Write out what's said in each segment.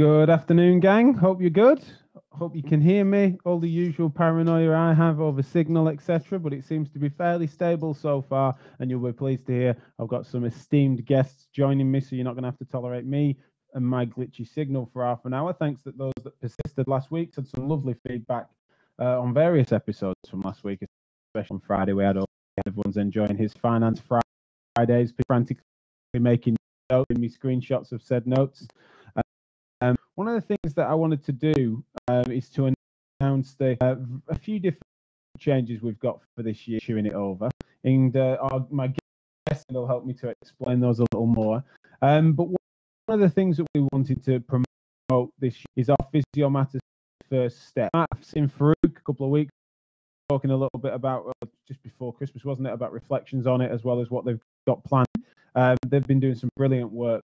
Good afternoon, gang. Hope you're good. Hope you can hear me. All the usual paranoia I have over signal, etc., but it seems to be fairly stable so far. And you'll be pleased to hear I've got some esteemed guests joining me, so you're not going to have to tolerate me and my glitchy signal for half an hour. Thanks to those that persisted last week. Had some lovely feedback uh, on various episodes from last week, especially on Friday. We had all, everyone's enjoying his finance Fridays, frantically making notes, me screenshots of said notes. Um, one of the things that I wanted to do um, is to announce the uh, a few different changes we've got for this year, chewing it over, and uh, our, my guest will help me to explain those a little more. Um, but one of the things that we wanted to promote this year is our Physio Matters first step. Matt's in Farouk a couple of weeks, talking a little bit about uh, just before Christmas, wasn't it? About reflections on it as well as what they've got planned. Um, they've been doing some brilliant work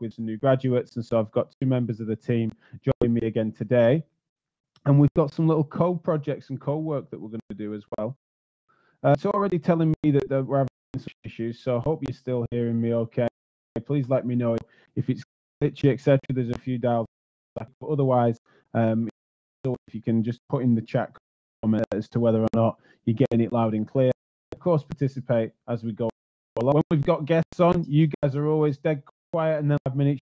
with some new graduates. And so I've got two members of the team joining me again today. And we've got some little co projects and co work that we're going to do as well. Uh, it's already telling me that, that we're having some issues. So I hope you're still hearing me okay. Please let me know if it's glitchy, etc. There's a few dials. But otherwise, um, if you can just put in the chat comment as to whether or not you're getting it loud and clear. Of course, participate as we go. Along. When we've got guests on, you guys are always dead quiet, and then five minutes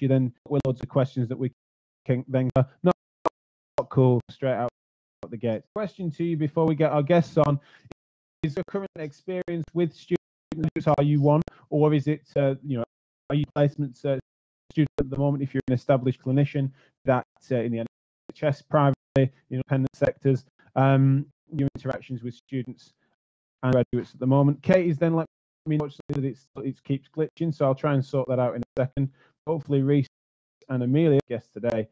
you then with loads of questions that we can then go, not, not cool straight out the gate. Question to you before we get our guests on: Is your current experience with students are you one, or is it uh, you know are you placements uh, student at the moment? If you're an established clinician, that uh, in the NHS, privately, independent sectors, um, your interactions with students and graduates at the moment. Kate is then like me that it's it keeps glitching, so I'll try and sort that out in a second. Hopefully, Reese and Amelia guest today,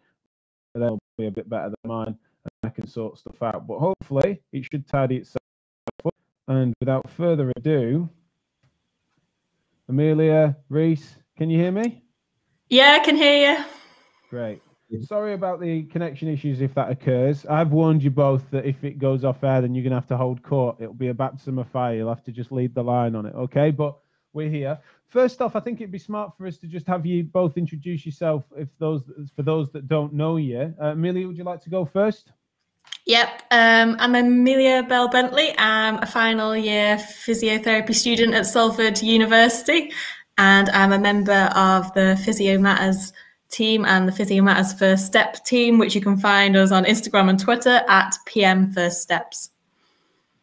they'll be a bit better than mine, and I can sort stuff out. But hopefully, it should tidy itself up. And without further ado, Amelia, Reese, can you hear me? Yeah, I can hear you. Great. Sorry about the connection issues if that occurs. I've warned you both that if it goes off air, then you're going to have to hold court. It'll be a baptism of fire. You'll have to just lead the line on it. Okay. But we're here. First off, I think it'd be smart for us to just have you both introduce yourself if those for those that don't know you. Uh, Amelia, would you like to go first? Yep, um, I'm Amelia Bell Bentley. I'm a final year physiotherapy student at Salford University, and I'm a member of the Physio Matters team and the Physio Matters First Step team, which you can find us on Instagram and Twitter at PM First Steps.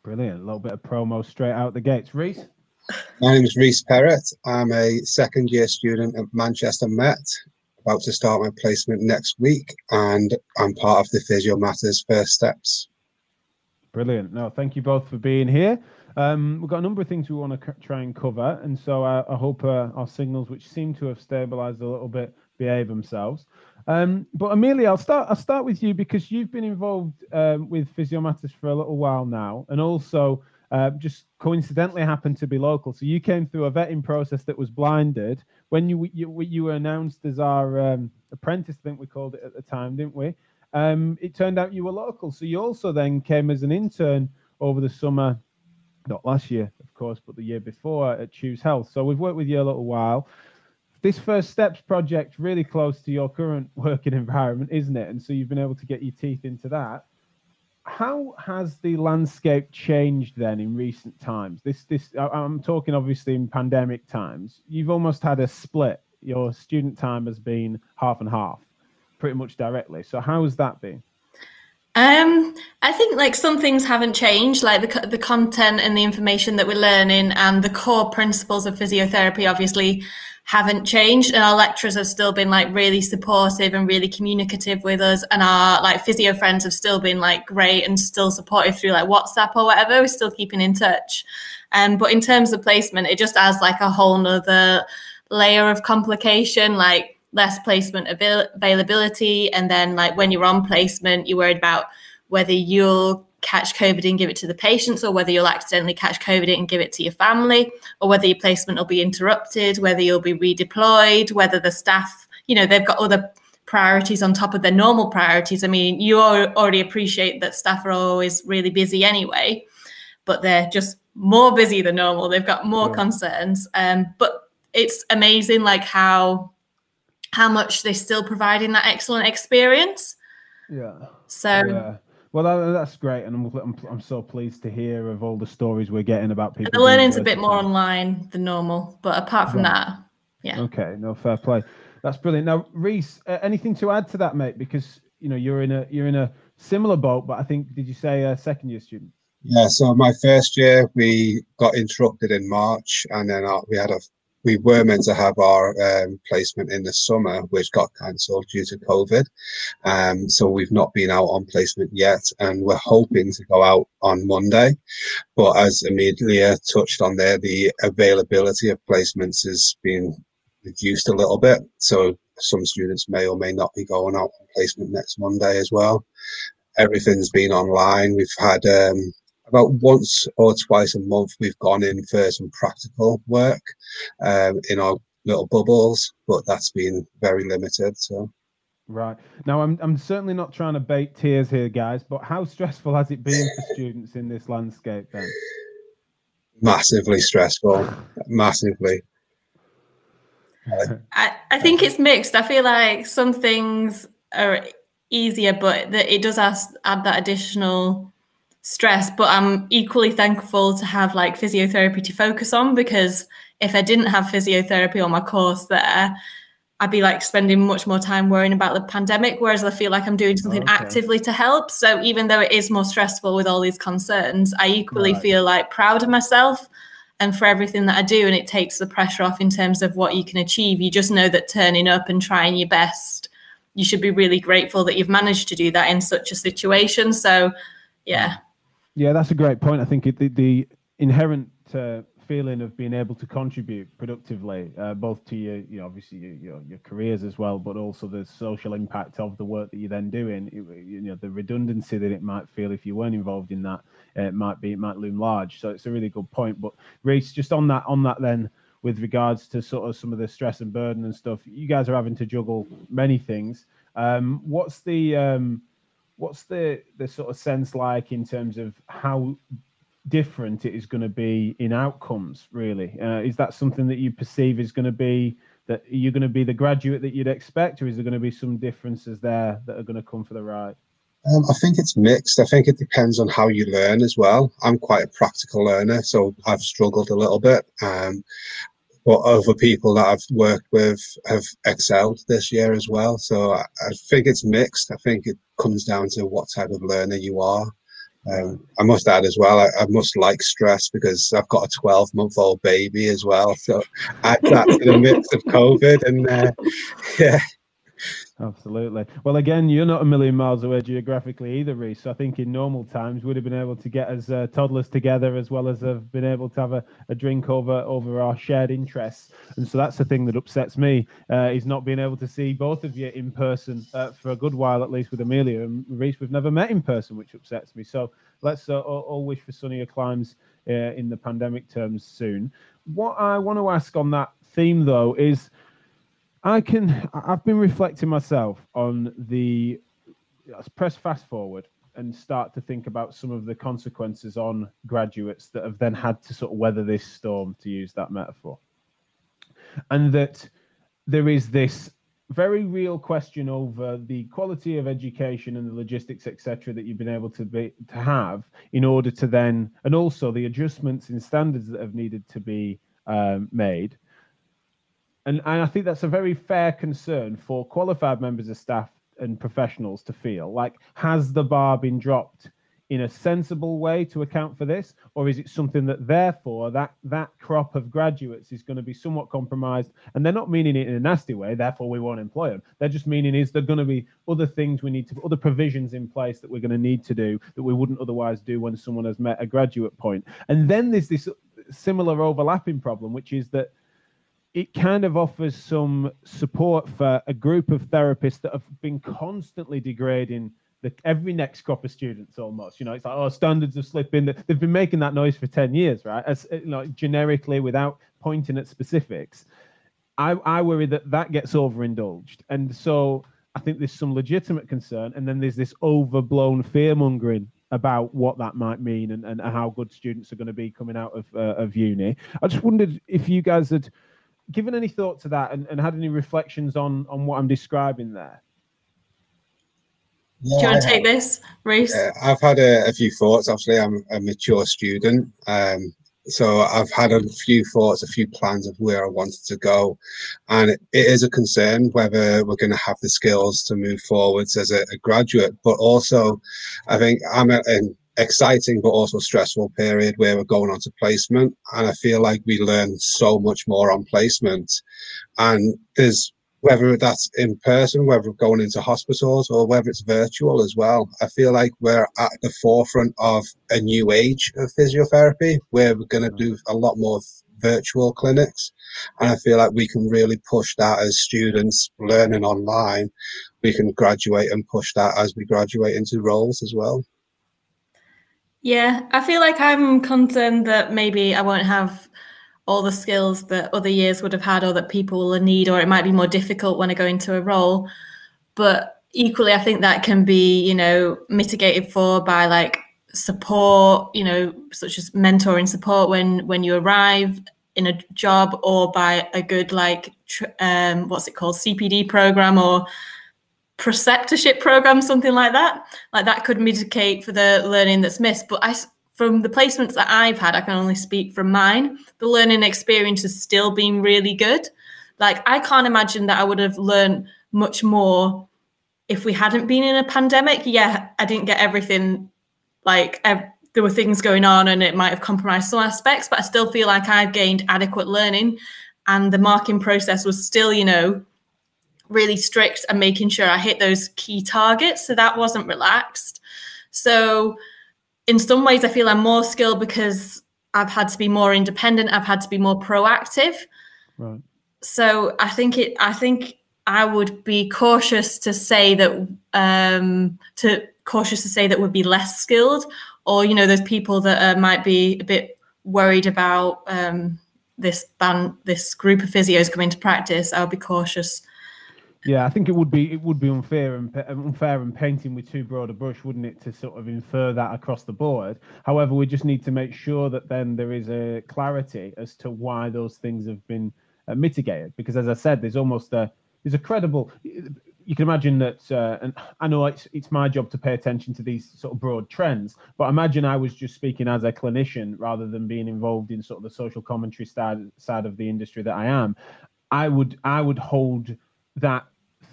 Brilliant. A little bit of promo straight out the gates. Reese? My name is Reese Perrett. I'm a second year student at Manchester Met, about to start my placement next week, and I'm part of the Physio Matters First Steps. Brilliant. No, thank you both for being here. Um, we've got a number of things we want to try and cover, and so I, I hope uh, our signals, which seem to have stabilized a little bit, behave themselves. Um, but Amelia, I'll start. I'll start with you because you've been involved um, with Physiomatters for a little while now, and also uh, just coincidentally happened to be local. So you came through a vetting process that was blinded when you you, you were announced as our um, apprentice. I think we called it at the time, didn't we? Um, it turned out you were local, so you also then came as an intern over the summer, not last year, of course, but the year before at Choose Health. So we've worked with you a little while this first steps project really close to your current working environment, isn't it? And so you've been able to get your teeth into that. How has the landscape changed then in recent times? This, this, I'm talking obviously in pandemic times. You've almost had a split. Your student time has been half and half, pretty much directly. So how has that been? Um, I think like some things haven't changed, like the the content and the information that we're learning, and the core principles of physiotherapy obviously haven't changed and our lecturers have still been like really supportive and really communicative with us and our like physio friends have still been like great and still supportive through like whatsapp or whatever. We're still keeping in touch. Um, but in terms of placement it just adds like a whole nother layer of complication like less placement avail- availability and then like when you're on placement you're worried about whether you'll catch COVID and give it to the patients, or whether you'll accidentally catch COVID and give it to your family, or whether your placement will be interrupted, whether you'll be redeployed, whether the staff, you know, they've got other priorities on top of their normal priorities. I mean, you already appreciate that staff are always really busy anyway, but they're just more busy than normal. They've got more yeah. concerns. Um, but it's amazing, like how how much they're still providing that excellent experience. Yeah. So yeah. Well, that, that's great, and I'm, I'm I'm so pleased to hear of all the stories we're getting about people. the learning's a bit more online than normal, but apart from Right. that, yeah. Okay, no fair play. That's brilliant. Now, Reese, uh, anything to add to that, mate? Because you know you're in a you're in a similar boat, but I think did you say a second year student? Yeah, so my first year we got interrupted in March, and then uh, we had a we were meant to have our um, placement in the summer, which got cancelled due to COVID. Um, so we've not been out on placement yet, and we're hoping to go out on Monday. But as Amelia touched on there, the availability of placements has been reduced a little bit. So some students may or may not be going out on placement next Monday as well. Everything's been online. We've had um, about once or twice a month we've gone in for some practical work um, in our little bubbles, but that's been very limited. So Right. Now, I'm I'm certainly not trying to bait tears here, guys, but how stressful has it been for students in this landscape then? massively stressful, massively. I, I think it's mixed. I feel like some things are easier, but that it does ask, add that additional stress. But I'm equally thankful to have like physiotherapy to focus on because if I didn't have physiotherapy on my course there, I'd be like spending much more time worrying about the pandemic. Whereas I feel like I'm doing something Okay. actively to help. So even though it is more stressful with all these concerns, I equally Right. feel like proud of myself and for everything that I do. And it takes the pressure off in terms of what you can achieve. You just know that turning up and trying your best, you should be really grateful that you've managed to do that in such a situation. So, yeah. Yeah, that's a great point. I think it, the, the inherent uh, feeling of being able to contribute productively, uh, both to your, you know, obviously your, your your careers as well, but also the social impact of the work that you're then doing. It, you know, the redundancy that it might feel if you weren't involved in that, uh, it might be it might loom large. So it's a really good point. But Reese, just on that on that then, with regards to sort of some of the stress and burden and stuff, you guys are having to juggle many things. Um, what's the um, what's the the sort of sense like in terms of how different it is going to be in outcomes really uh, is that something that you perceive is going to be that you're going to be the graduate that you'd expect or is there going to be some differences there that are going to come for the ride Um, I think it's mixed. I think it depends on how you learn as well. I'm quite a practical learner, so I've struggled a little bit. Um, but other people that I've worked with have excelled this year as well. So I, I think it's mixed. I think it comes down to what type of learner you are. Um, I must add as well, I, I must like stress because I've got a 12 month old baby as well. So add that to the mix of COVID and uh, yeah, absolutely. Well again you're not a million miles away geographically either reese so i think in normal times we would have been able to get as uh, toddlers together as well as have been able to have a, a drink over over our shared interests. And so that's the thing that upsets me uh, is not being able to see both of you in person uh, for a good while at least with amelia. And reese we've never met in person which upsets me. So let's uh, all, all wish for sunnier climes uh, in the pandemic terms soon. What i want to ask on that theme though is I can. I've been reflecting myself on the. Let's press fast forward and start to think about some of the consequences on graduates that have then had to sort of weather this storm, to use that metaphor, and that there is this very real question over the quality of education and the logistics, etc., that you've been able to be to have in order to then, and also the adjustments in standards that have needed to be um, made and, and I think that's a very fair concern for qualified members of staff and professionals to feel. Like has the bar been dropped in a sensible way to account for this? Or is it something that therefore that that crop of graduates is going to be somewhat compromised? And they're not meaning it in a nasty way therefore we won't employ them they're just meaning is there going to be other things we need to other provisions in place that we're going to need to do that we wouldn't otherwise do when someone has met a graduate point? And then there's this similar overlapping problem which is that it kind of offers some support for a group of therapists that have been constantly degrading the, every next crop of students almost. You know it's like oh standards are slipping they've been making that noise for 10 years right? As you know generically without pointing at specifics. I i worry that that gets overindulged. And so i think there's some legitimate concern and then there's this overblown fear mongering about what that might mean and, and how good students are going to be coming out of uh, of uni. I just wondered if you guys had given any thought to that and, and had any reflections on on what I'm describing there? Yeah, Do you want to take this, Reese? Uh, I've had a, a, few thoughts. Obviously, I'm a mature student. Um, so I've had a few thoughts, a few plans of where I wanted to go, and it is a concern whether we're going to have the skills to move forwards as a, a graduate. But also, I think I'm an exciting but also stressful period where we're going on to placement, and I feel like we learn so much more on placement, and there's whether that's in person, whether going into hospitals or whether it's virtual as well. I feel like we're at the forefront of a new age of physiotherapy where we're going to mm. do a lot more virtual clinics. And I feel like we can really push that as students learning online. We can graduate and push that as we graduate into roles as well. Yeah, I feel like I'm concerned that maybe I won't have all the skills that other years would have had or that people will need, or it might be more difficult when I go into a role. But equally, I think that can be, you know, mitigated for by like support, you know, such as mentoring support when when you arrive in a job, or by a good like um, what's it called CPD program or preceptorship program, something like that. Like that could mitigate for the learning that's missed. But I from the placements that I've had, I can only speak from mine. The learning experience has still been really good. Like, I can't imagine that I would have learned much more if we hadn't been in a pandemic. Yeah, I didn't get everything, like, there were things going on and it might have compromised some aspects, but I still feel like I've gained adequate learning. And the marking process was still, you know, really strict and making sure I hit those key targets. So that wasn't relaxed. So, in some ways, I feel I'm more skilled because I've had to be more independent. I've had to be more proactive. Right. So I think it. I think I would be cautious to say that. Um, to cautious to say that would be less skilled, or you know, those people that uh, might be a bit worried about um, this band, this group of physios coming to practice. I would be cautious yeah, I think it would be it would be unfair and unfair and painting with too broad a brush, wouldn't it, to sort of infer that across the board. However, we just need to make sure that then there is a clarity as to why those things have been uh, mitigated. Because as I said, there's almost a there's a credible. You can imagine that, uh, and I know it's it's my job to pay attention to these sort of broad trends, but imagine I was just speaking as a clinician rather than being involved in sort of the social commentary side side of the industry that I am. I would I would hold that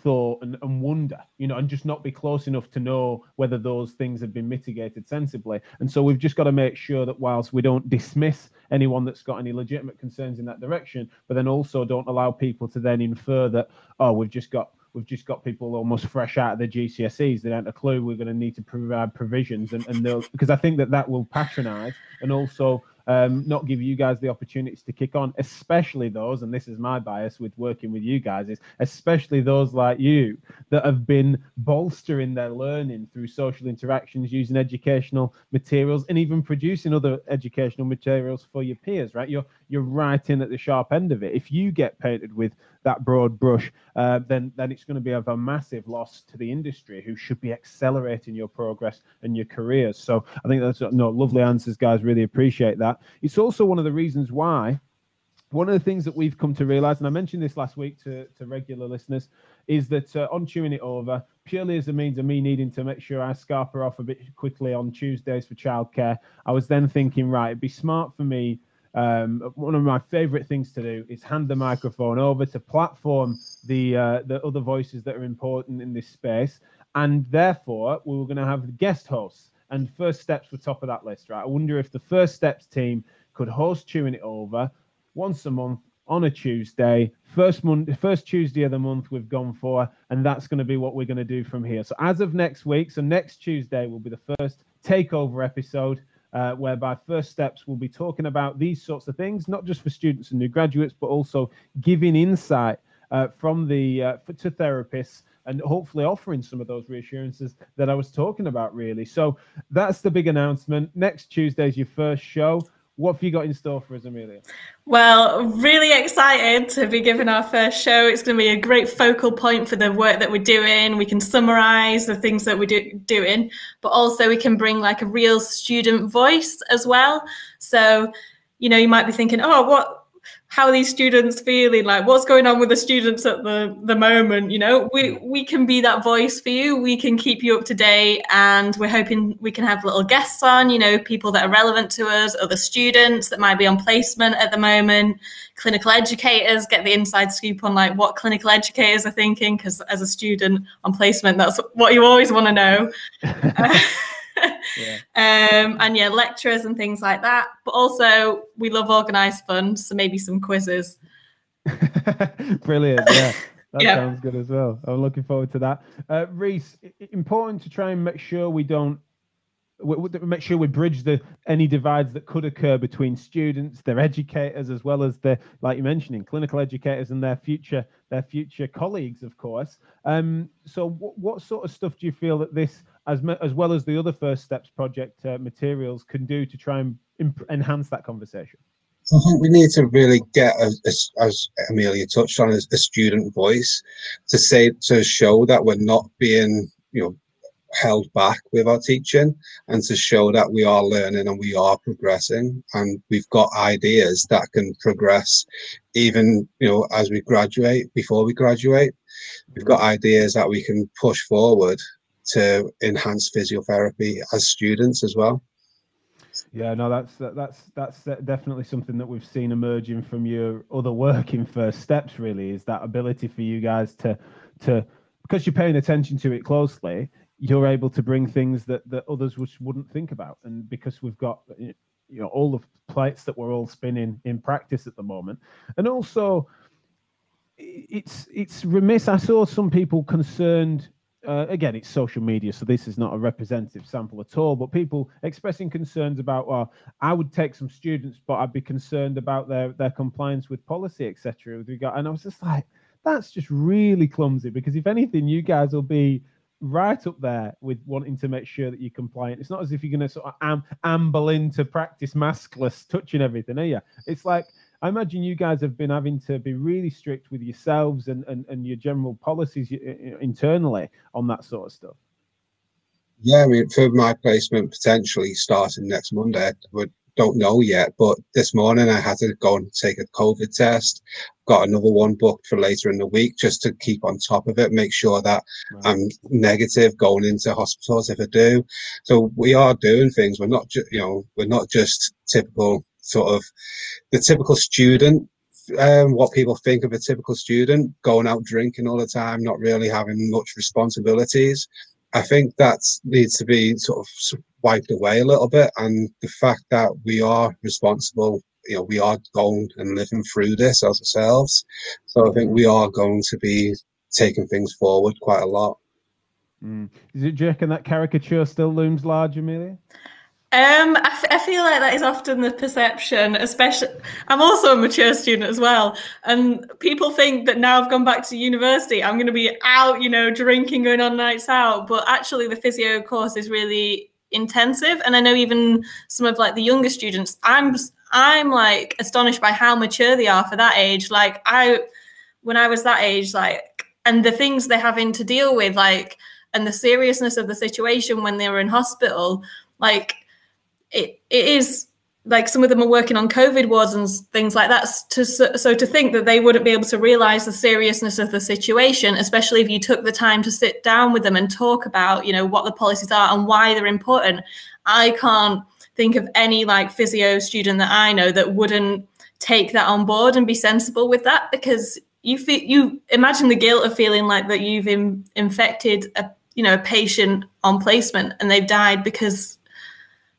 thought and, and wonder, you know, and just not be close enough to know whether those things have been mitigated sensibly. And so we've just got to make sure that whilst we don't dismiss anyone that's got any legitimate concerns in that direction, but then also don't allow people to then infer that, oh, we've just got we've just got people almost fresh out of the GCSEs. They don't have a clue. We're going to need to provide provisions, and, and because I think that that will patronise and also um, not give you guys the opportunities to kick on, especially those, and this is my bias with working with you guys, is especially those like you that have been bolstering their learning through social interactions, using educational materials, and even producing other educational materials for your peers, right? You're you're right in at the sharp end of it. If you get painted with that broad brush, uh, then then it's going to be of a massive loss to the industry, who should be accelerating your progress and your careers. So I think that's no lovely answers, guys. Really appreciate that. It's also one of the reasons why. One of the things that we've come to realize, and I mentioned this last week to, to regular listeners, is that uh, on chewing it over, purely as a means of me needing to make sure I scarper off a bit quickly on Tuesdays for childcare, I was then thinking, right, it'd be smart for me um, one of my favorite things to do is hand the microphone over to platform the uh, the other voices that are important in this space, and therefore we were going to have guest hosts. And first steps were top of that list, right? I wonder if the first steps team could host chewing it over once a month on a Tuesday. First month, first Tuesday of the month we've gone for, and that's going to be what we're going to do from here. So as of next week, so next Tuesday will be the first takeover episode uh, whereby First Steps will be talking about these sorts of things, not just for students and new graduates, but also giving insight uh, from the uh, to therapists and hopefully offering some of those reassurances that I was talking about, really. So that's the big announcement. Next Tuesday is your first show. What have you got in store for us, Amelia? Well, really excited to be giving our first show. It's going to be a great focal point for the work that we're doing. We can summarize the things that we're do- doing, but also we can bring like a real student voice as well. So, you know, you might be thinking, oh, what how are these students feeling like what's going on with the students at the the moment you know? We mm. we can be that voice for you. We can keep you up to date and we're hoping we can have little guests on you know people that are relevant to us other students that might be on placement at the moment clinical educators get the inside scoop on like what clinical educators are thinking because as a student on placement that's what you always want to know yeah. Um, and yeah, lecturers and things like that. But also, we love organised fun, so maybe some quizzes. Brilliant. Yeah. That yeah. sounds good as well. I'm looking forward to that. Uh, Reese, important to try and make sure we don't we, we make sure we bridge the any divides that could occur between students, their educators, as well as the like you mentioning clinical educators and their future their future colleagues, of course. Um, so, what, what sort of stuff do you feel that this, as as well as the other First Steps project uh, materials, can do to try and enhance that conversation? I think we need to really get, as, as Amelia touched on, a, a student voice to say to show that we're not being, you know, held back with our teaching and to show that we are learning and we are progressing and we've got ideas that can progress even you know as we graduate before we graduate we've got ideas that we can push forward to enhance physiotherapy as students as well yeah, no, that's that's that's definitely something that we've seen emerging from your other work in First Steps. Really, is that ability for you guys to to because you're paying attention to it closely, you're able to bring things that that others wouldn't think about, and because we've got you know all the plates that we're all spinning in practice at the moment, and also it's it's remiss. I saw some people concerned. Uh, again, it's social media, so this is not a representative sample at all. But people expressing concerns about, well, I would take some students, but I'd be concerned about their their compliance with policy, etc. With regard, and I was just like, that's just really clumsy because if anything, you guys will be right up there with wanting to make sure that you're compliant. It's not as if you're going to sort of am- amble into practice maskless, touching everything, are you? It's like I imagine you guys have been having to be really strict with yourselves and and, and your general policies internally on that sort of stuff. Yeah, I mean, for my placement potentially starting next Monday, would don't know yet. But this morning I had to go and take a COVID test. Got another one booked for later in the week just to keep on top of it, make sure that right. I'm negative going into hospitals if I do. So we are doing things. We're not just, you know, we're not just typical sort of the typical student um, what people think of a typical student going out drinking all the time, not really having much responsibilities. I think that needs to be sort of wiped away a little bit. And the fact that we are responsible, you know, we are going and living through this as ourselves. So I think we are going to be taking things forward quite a lot. Mm. Is it, do that caricature still looms large, Amelia? Um, I, f- I feel like that is often the perception, especially. I'm also a mature student as well, and people think that now I've gone back to university, I'm going to be out, you know, drinking, going on nights out. But actually, the physio course is really intensive, and I know even some of like the younger students, I'm I'm like astonished by how mature they are for that age. Like I, when I was that age, like, and the things they're having to deal with, like, and the seriousness of the situation when they were in hospital, like it, is like some of them are working on COVID wards and things like that. To, so to think that they wouldn't be able to realize the seriousness of the situation, especially if you took the time to sit down with them and talk about, you know, what the policies are and why they're important. I can't think of any like physio student that I know that wouldn't take that on board and be sensible with that because you feel you imagine the guilt of feeling like that you've in, infected a you know a patient on placement and they've died because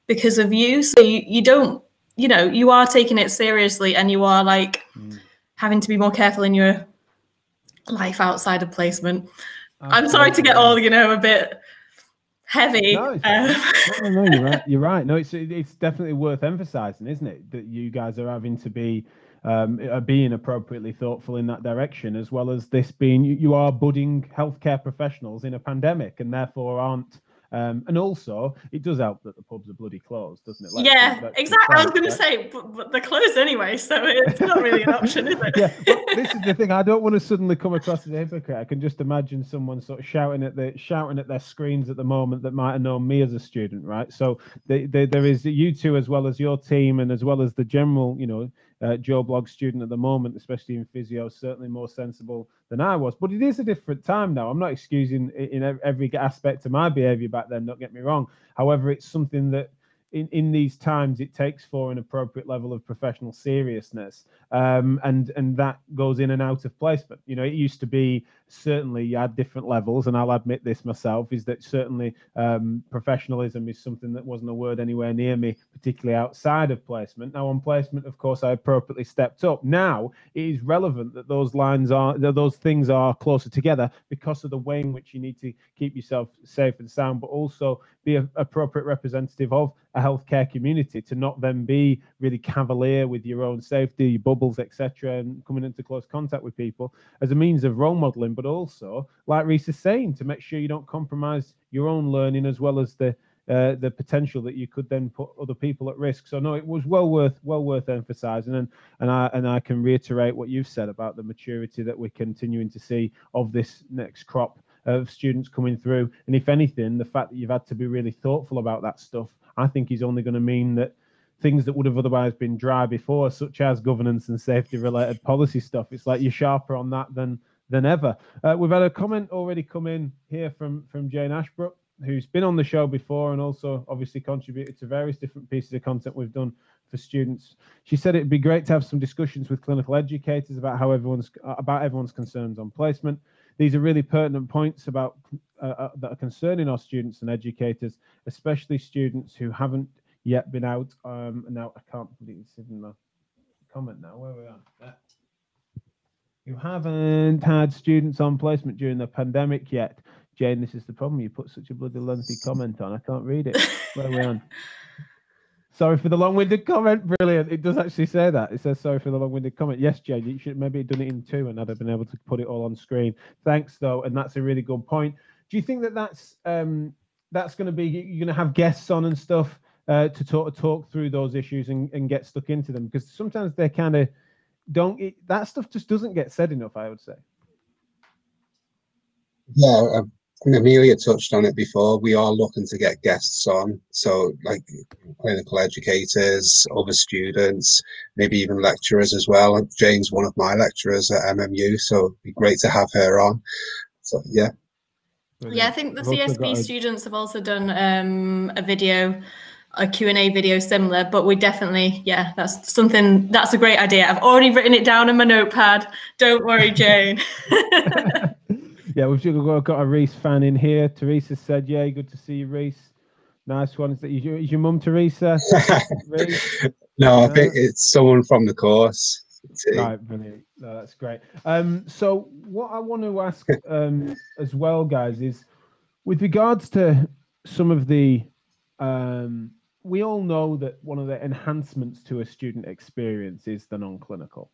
because of you. So you, you don't, you know, you are taking it seriously and you are like mm. having to be more careful in your life outside of placement. I'm sorry to get all, you know, a bit heavy. No, uh, no, no, you're right. You're right. No, it's it's definitely worth emphasizing, isn't it, that you guys are having to be um, being appropriately thoughtful in that direction, as well as this being you, you are budding healthcare professionals in a pandemic, and therefore aren't um, and also, it does help that the pubs are bloody closed, doesn't it? Like, yeah, exactly. I was going to say, but, but, they're closed anyway, so it's not really an option, is it? yeah, this is the thing. I don't want to suddenly come across as a hypocrite. I can just imagine someone sort of shouting at the shouting at their screens at the moment that might have known me as a student, right? So they, they, there is you two as well as your team, and as well as the general, you know, uh, Joe Blogg student at the moment, especially in physio, certainly more sensible than I was. But it is a different time now. I'm not excusing in every aspect of my behaviour back then. Don't get me wrong. However, it's something that in, in these times it takes for an appropriate level of professional seriousness um, and and that goes in and out of placement you know it used to be certainly you had different levels and i'll admit this myself is that certainly um, professionalism is something that wasn't a word anywhere near me particularly outside of placement now on placement of course i appropriately stepped up now it is relevant that those lines are that those things are closer together because of the way in which you need to keep yourself safe and sound but also be an appropriate representative of a healthcare community to not then be really cavalier with your own safety, your bubbles, etc., and coming into close contact with people as a means of role modeling, but also, like Reese is saying, to make sure you don't compromise your own learning as well as the uh, the potential that you could then put other people at risk. So no, it was well worth well worth emphasising, and and I and I can reiterate what you've said about the maturity that we're continuing to see of this next crop of students coming through. And if anything, the fact that you've had to be really thoughtful about that stuff, I think is only going to mean that things that would have otherwise been dry before, such as governance and safety related policy stuff, it's like you're sharper on that than than ever. Uh, we've had a comment already come in here from from Jane Ashbrook, who's been on the show before and also obviously contributed to various different pieces of content we've done for students. She said it'd be great to have some discussions with clinical educators about how everyone's about everyone's concerns on placement. These are really pertinent points about uh, uh, that are concerning our students and educators, especially students who haven't yet been out. Um, now I can't believe it's in the comment now. Where we are? You haven't had students on placement during the pandemic yet. Jane, this is the problem. You put such a bloody lengthy comment on. I can't read it. Where are we on? Sorry for the long-winded comment. Brilliant. It does actually say that. It says sorry for the long-winded comment. Yes, Jane, you should maybe have done it in two, and I'd have been able to put it all on screen. Thanks, though, and that's a really good point. Do you think that that's um, that's going to be you're going to have guests on and stuff uh, to talk talk through those issues and, and get stuck into them because sometimes they're kind of don't. It, that stuff just doesn't get said enough. I would say. Yeah, Amelia touched on it before. We are looking to get guests on, so like clinical educators, other students, maybe even lecturers as well. Jane's one of my lecturers at MMU, so it'd be great to have her on. So yeah. Yeah, I think the CSP students have also done um, a video, a Q&A video similar, but we definitely, yeah, that's something, that's a great idea. I've already written it down in my notepad. Don't worry, Jane. Yeah, we've got, got a Reese fan in here. Teresa said, "Yeah, good to see you, Reese. Nice one. Is, that, is, your, is your mum Teresa? no, I think it's someone from the course. Right, brilliant. No, that's great. Um, so what I want to ask um, as well, guys, is with regards to some of the um, we all know that one of the enhancements to a student experience is the non-clinical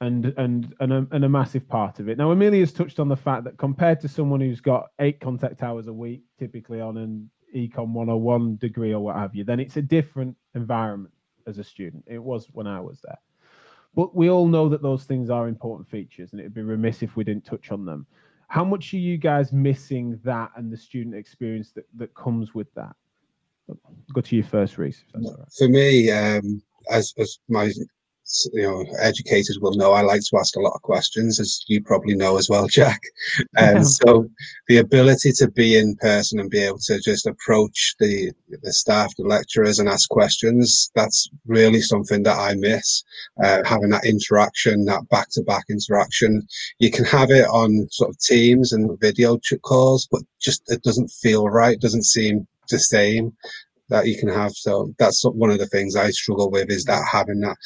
and and and a, and a massive part of it. Now, Amelia's touched on the fact that compared to someone who's got eight contact hours a week, typically on an econ 101 degree or what have you, then it's a different environment as a student. It was when I was there. But we all know that those things are important features, and it would be remiss if we didn't touch on them. How much are you guys missing that and the student experience that, that comes with that? Go to you first, Reese. For me, um, as as my you know educators will know I like to ask a lot of questions, as you probably know as well, Jack. And um, so the ability to be in person and be able to just approach the the staff, the lecturers, and ask questions that's really something that I miss. Uh, having that interaction, that back to back interaction. You can have it on sort of Teams and video calls, but just it doesn't feel right. Doesn't seem the same that you can have. So that's one of the things I struggle with is that having that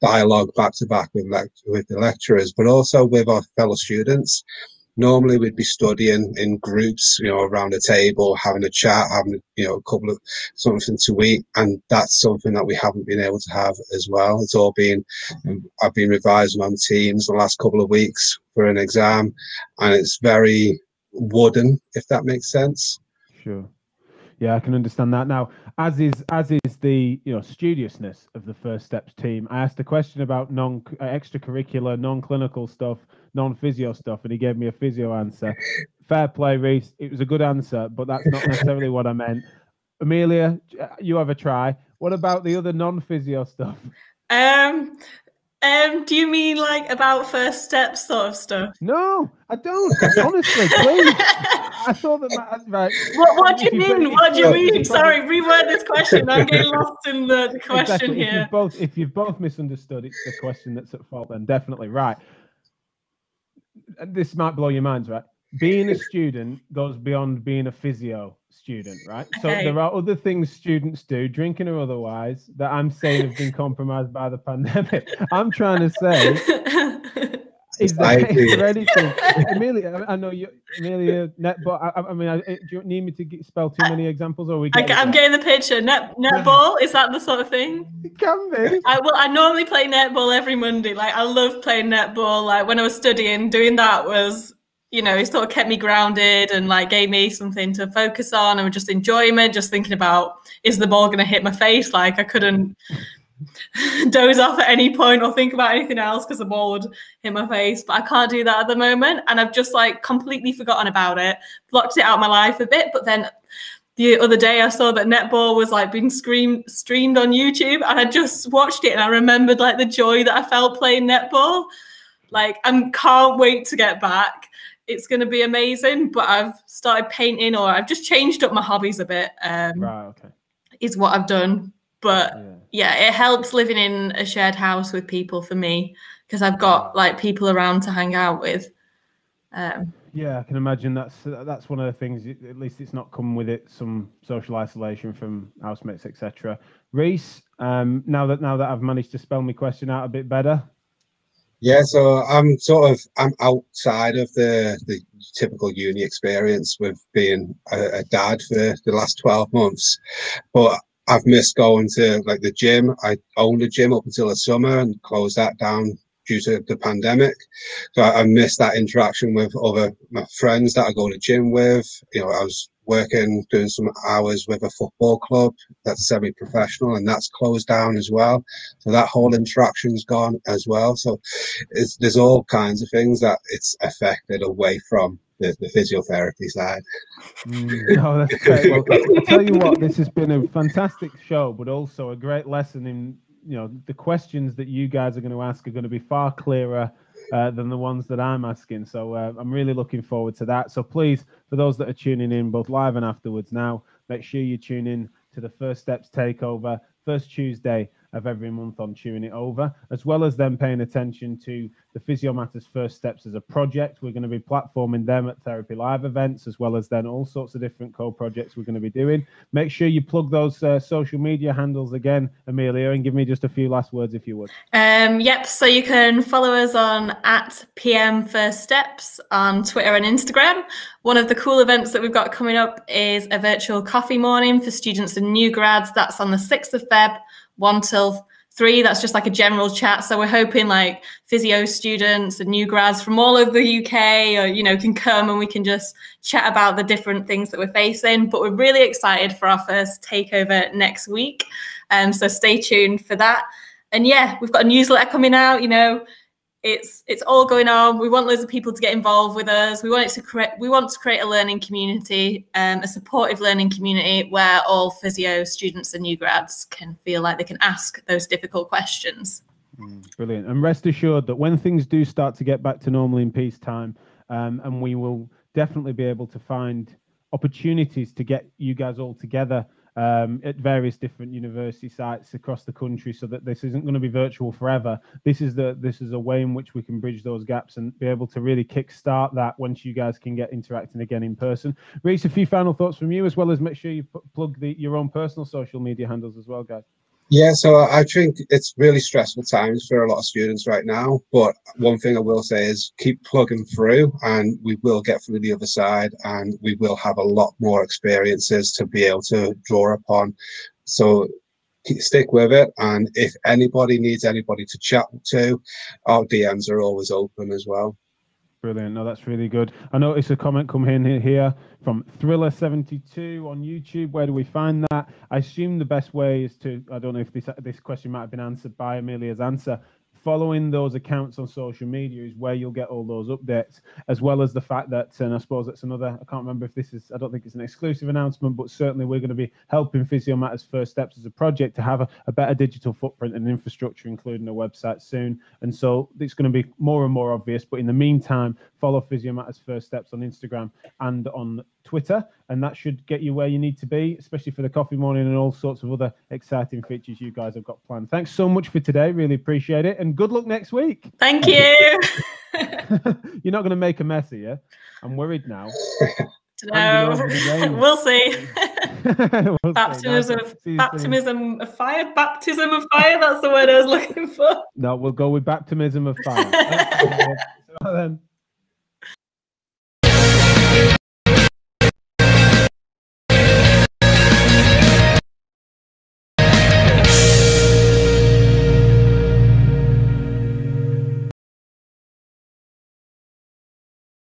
dialogue back to back with with the lecturers, but also with our fellow students. Normally, we'd be studying in groups, you know, around a table, having a chat, having you know a couple of something to eat, and that's something that we haven't been able to have as well. It's all been um, I've been revising on Teams the last couple of weeks for an exam, and it's very wooden, if that makes sense. Sure. Yeah, I can understand that. Now, as is as is the you know studiousness of the First Steps team. I asked a question about non uh, extracurricular, non-clinical stuff, non-physio stuff, and he gave me a physio answer. Fair play, Reese. It was a good answer, but that's not necessarily what I meant. Amelia, you have a try. What about the other non-physio stuff? Um, Um, do you mean like about first steps sort of stuff? No, I don't. Honestly, please. I thought that my, right. What, what do you mean? What do you mean? Sorry, reword this question. I'm getting lost in the, the question exactly. here. If you've both if you've both misunderstood, it's the question that's at fault. Then definitely right. This might blow your minds, right? Being a student goes beyond being a physio student, right? So there are other things students do, drinking or otherwise, that I'm saying have been compromised by the pandemic. I'm trying to say Is I agree. is there anything, Amelia? I I know you, Amelia. Uh, net, but I, I mean, I, uh, do you need me to get, spell too many examples, or are we? I, getting am getting the picture. Net netball is that the sort of thing? It can be. I well, I normally play netball every Monday. Like I love playing netball. Like when I was studying, doing that was, you know, it sort of kept me grounded and like gave me something to focus on and just enjoyment. Just thinking about is the ball going to hit my face? Like I couldn't doze off at any point or think about anything else because the ball would hit my face. But I can't do that at the moment, and I've just like completely forgotten about it, blocked it out of my life a bit. But then the other day I saw that netball was like being screamed streamed on YouTube and I just watched it and I remembered like the joy that I felt playing netball. Like I can't wait to get back. It's going to be amazing, but I've started painting or I've just changed up my hobbies a bit. Um, Right. Okay. Is what I've done, but Yeah. yeah, it helps living in a shared house with people for me because I've got like people around to hang out with. Um, Yeah, I can imagine that's that's one of the things. At least it's not come with it some social isolation from housemates, etc. Reese, um, now that now that I've managed to spell my question out a bit better, Yeah, so I'm sort of I'm outside of the the typical uni experience with being a, a dad for the last 12 months, but I've missed going to like the gym. I owned a gym up until the summer and closed that down due to the pandemic. So I, I missed that interaction with other my friends that I go to gym with. You know, I was working doing some hours with a football club that's semi-professional and that's closed down as well. So that whole interaction's gone as well. So there's all kinds of things that it's affected away from the, the physiotherapy side. Mm, no, that's great. Well, I'll tell you what, this has been a fantastic show, but also a great lesson in you know the questions that you guys are going to ask are going to be far clearer uh, than the ones that I'm asking. So uh, I'm really looking forward to that. So please, for those that are tuning in both live and afterwards now, make sure you tune in to the First Steps Takeover first Tuesday of every month on Chewing It Over, as well as them paying attention to the Physio Matters First Steps as a project. We're going to be platforming them at Therapy Live events, as well as then all sorts of different co-projects we're going to be doing. Make sure you plug those uh, social media handles again, Amelia, and give me just a few last words if you would. Um, yep, so you can follow us on at PM First Steps on Twitter and Instagram. One of the cool events that we've got coming up is a virtual coffee morning for students and new grads. That's on the 6th of Feb, 1 till 3. That's just like a general chat. So we're hoping like physio students and new grads from all over the UK or, you know, can come and we can just chat about the different things that we're facing. But we're really excited for our first takeover next week. Um, so stay tuned for that and yeah, we've got a newsletter coming out. You know, it's it's all going on. We want loads of people to get involved with us. We want it to create. We want to create a learning community, um, a supportive learning community where all physio students and new grads can feel like they can ask those difficult questions. Brilliant. And rest assured that when things do start to get back to normal in peacetime, um, and we will definitely be able to find opportunities to get you guys all together um, at various different university sites across the country, so that this isn't going to be virtual forever. This is the this is a way in which we can bridge those gaps and be able to really kickstart that once you guys can get interacting again in person. Reese, a few final thoughts from you, as well as make sure you put, plug the, your own personal social media handles as well, guys. Yeah, so I think it's really stressful times for a lot of students right now. But one thing I will say is keep plugging through, and we will get through the other side, and we will have a lot more experiences to be able to draw upon. So stick with it, and if anybody needs anybody to chat to, our DMs are always open as well. Brilliant. No, that's really good. I noticed a comment come in here from Thriller72 on YouTube. Where do we find that? I assume the best way is to, I don't know if this this question might have been answered by Amelia's answer. Following those accounts on social media is where you'll get all those updates, as well as the fact that, and I suppose that's another, I can't remember if this is, I don't think it's an exclusive announcement, but certainly we're going to be helping Physio Matters First Steps as a project to have a, a better digital footprint and infrastructure, including a website soon. And so it's going to be more and more obvious. But in the meantime, follow Physio Matters First Steps on Instagram and on Twitter, and that should get you where you need to be, especially for the coffee morning and all sorts of other exciting features you guys have got planned. Thanks so much for today. Really appreciate it, and good luck next week. Thank you. You're not going to make a mess you. I'm worried now. No, we'll see. we'll baptism of baptism of fire. Baptism of fire. That's the word I was looking for. No, we'll go with baptism of fire. then.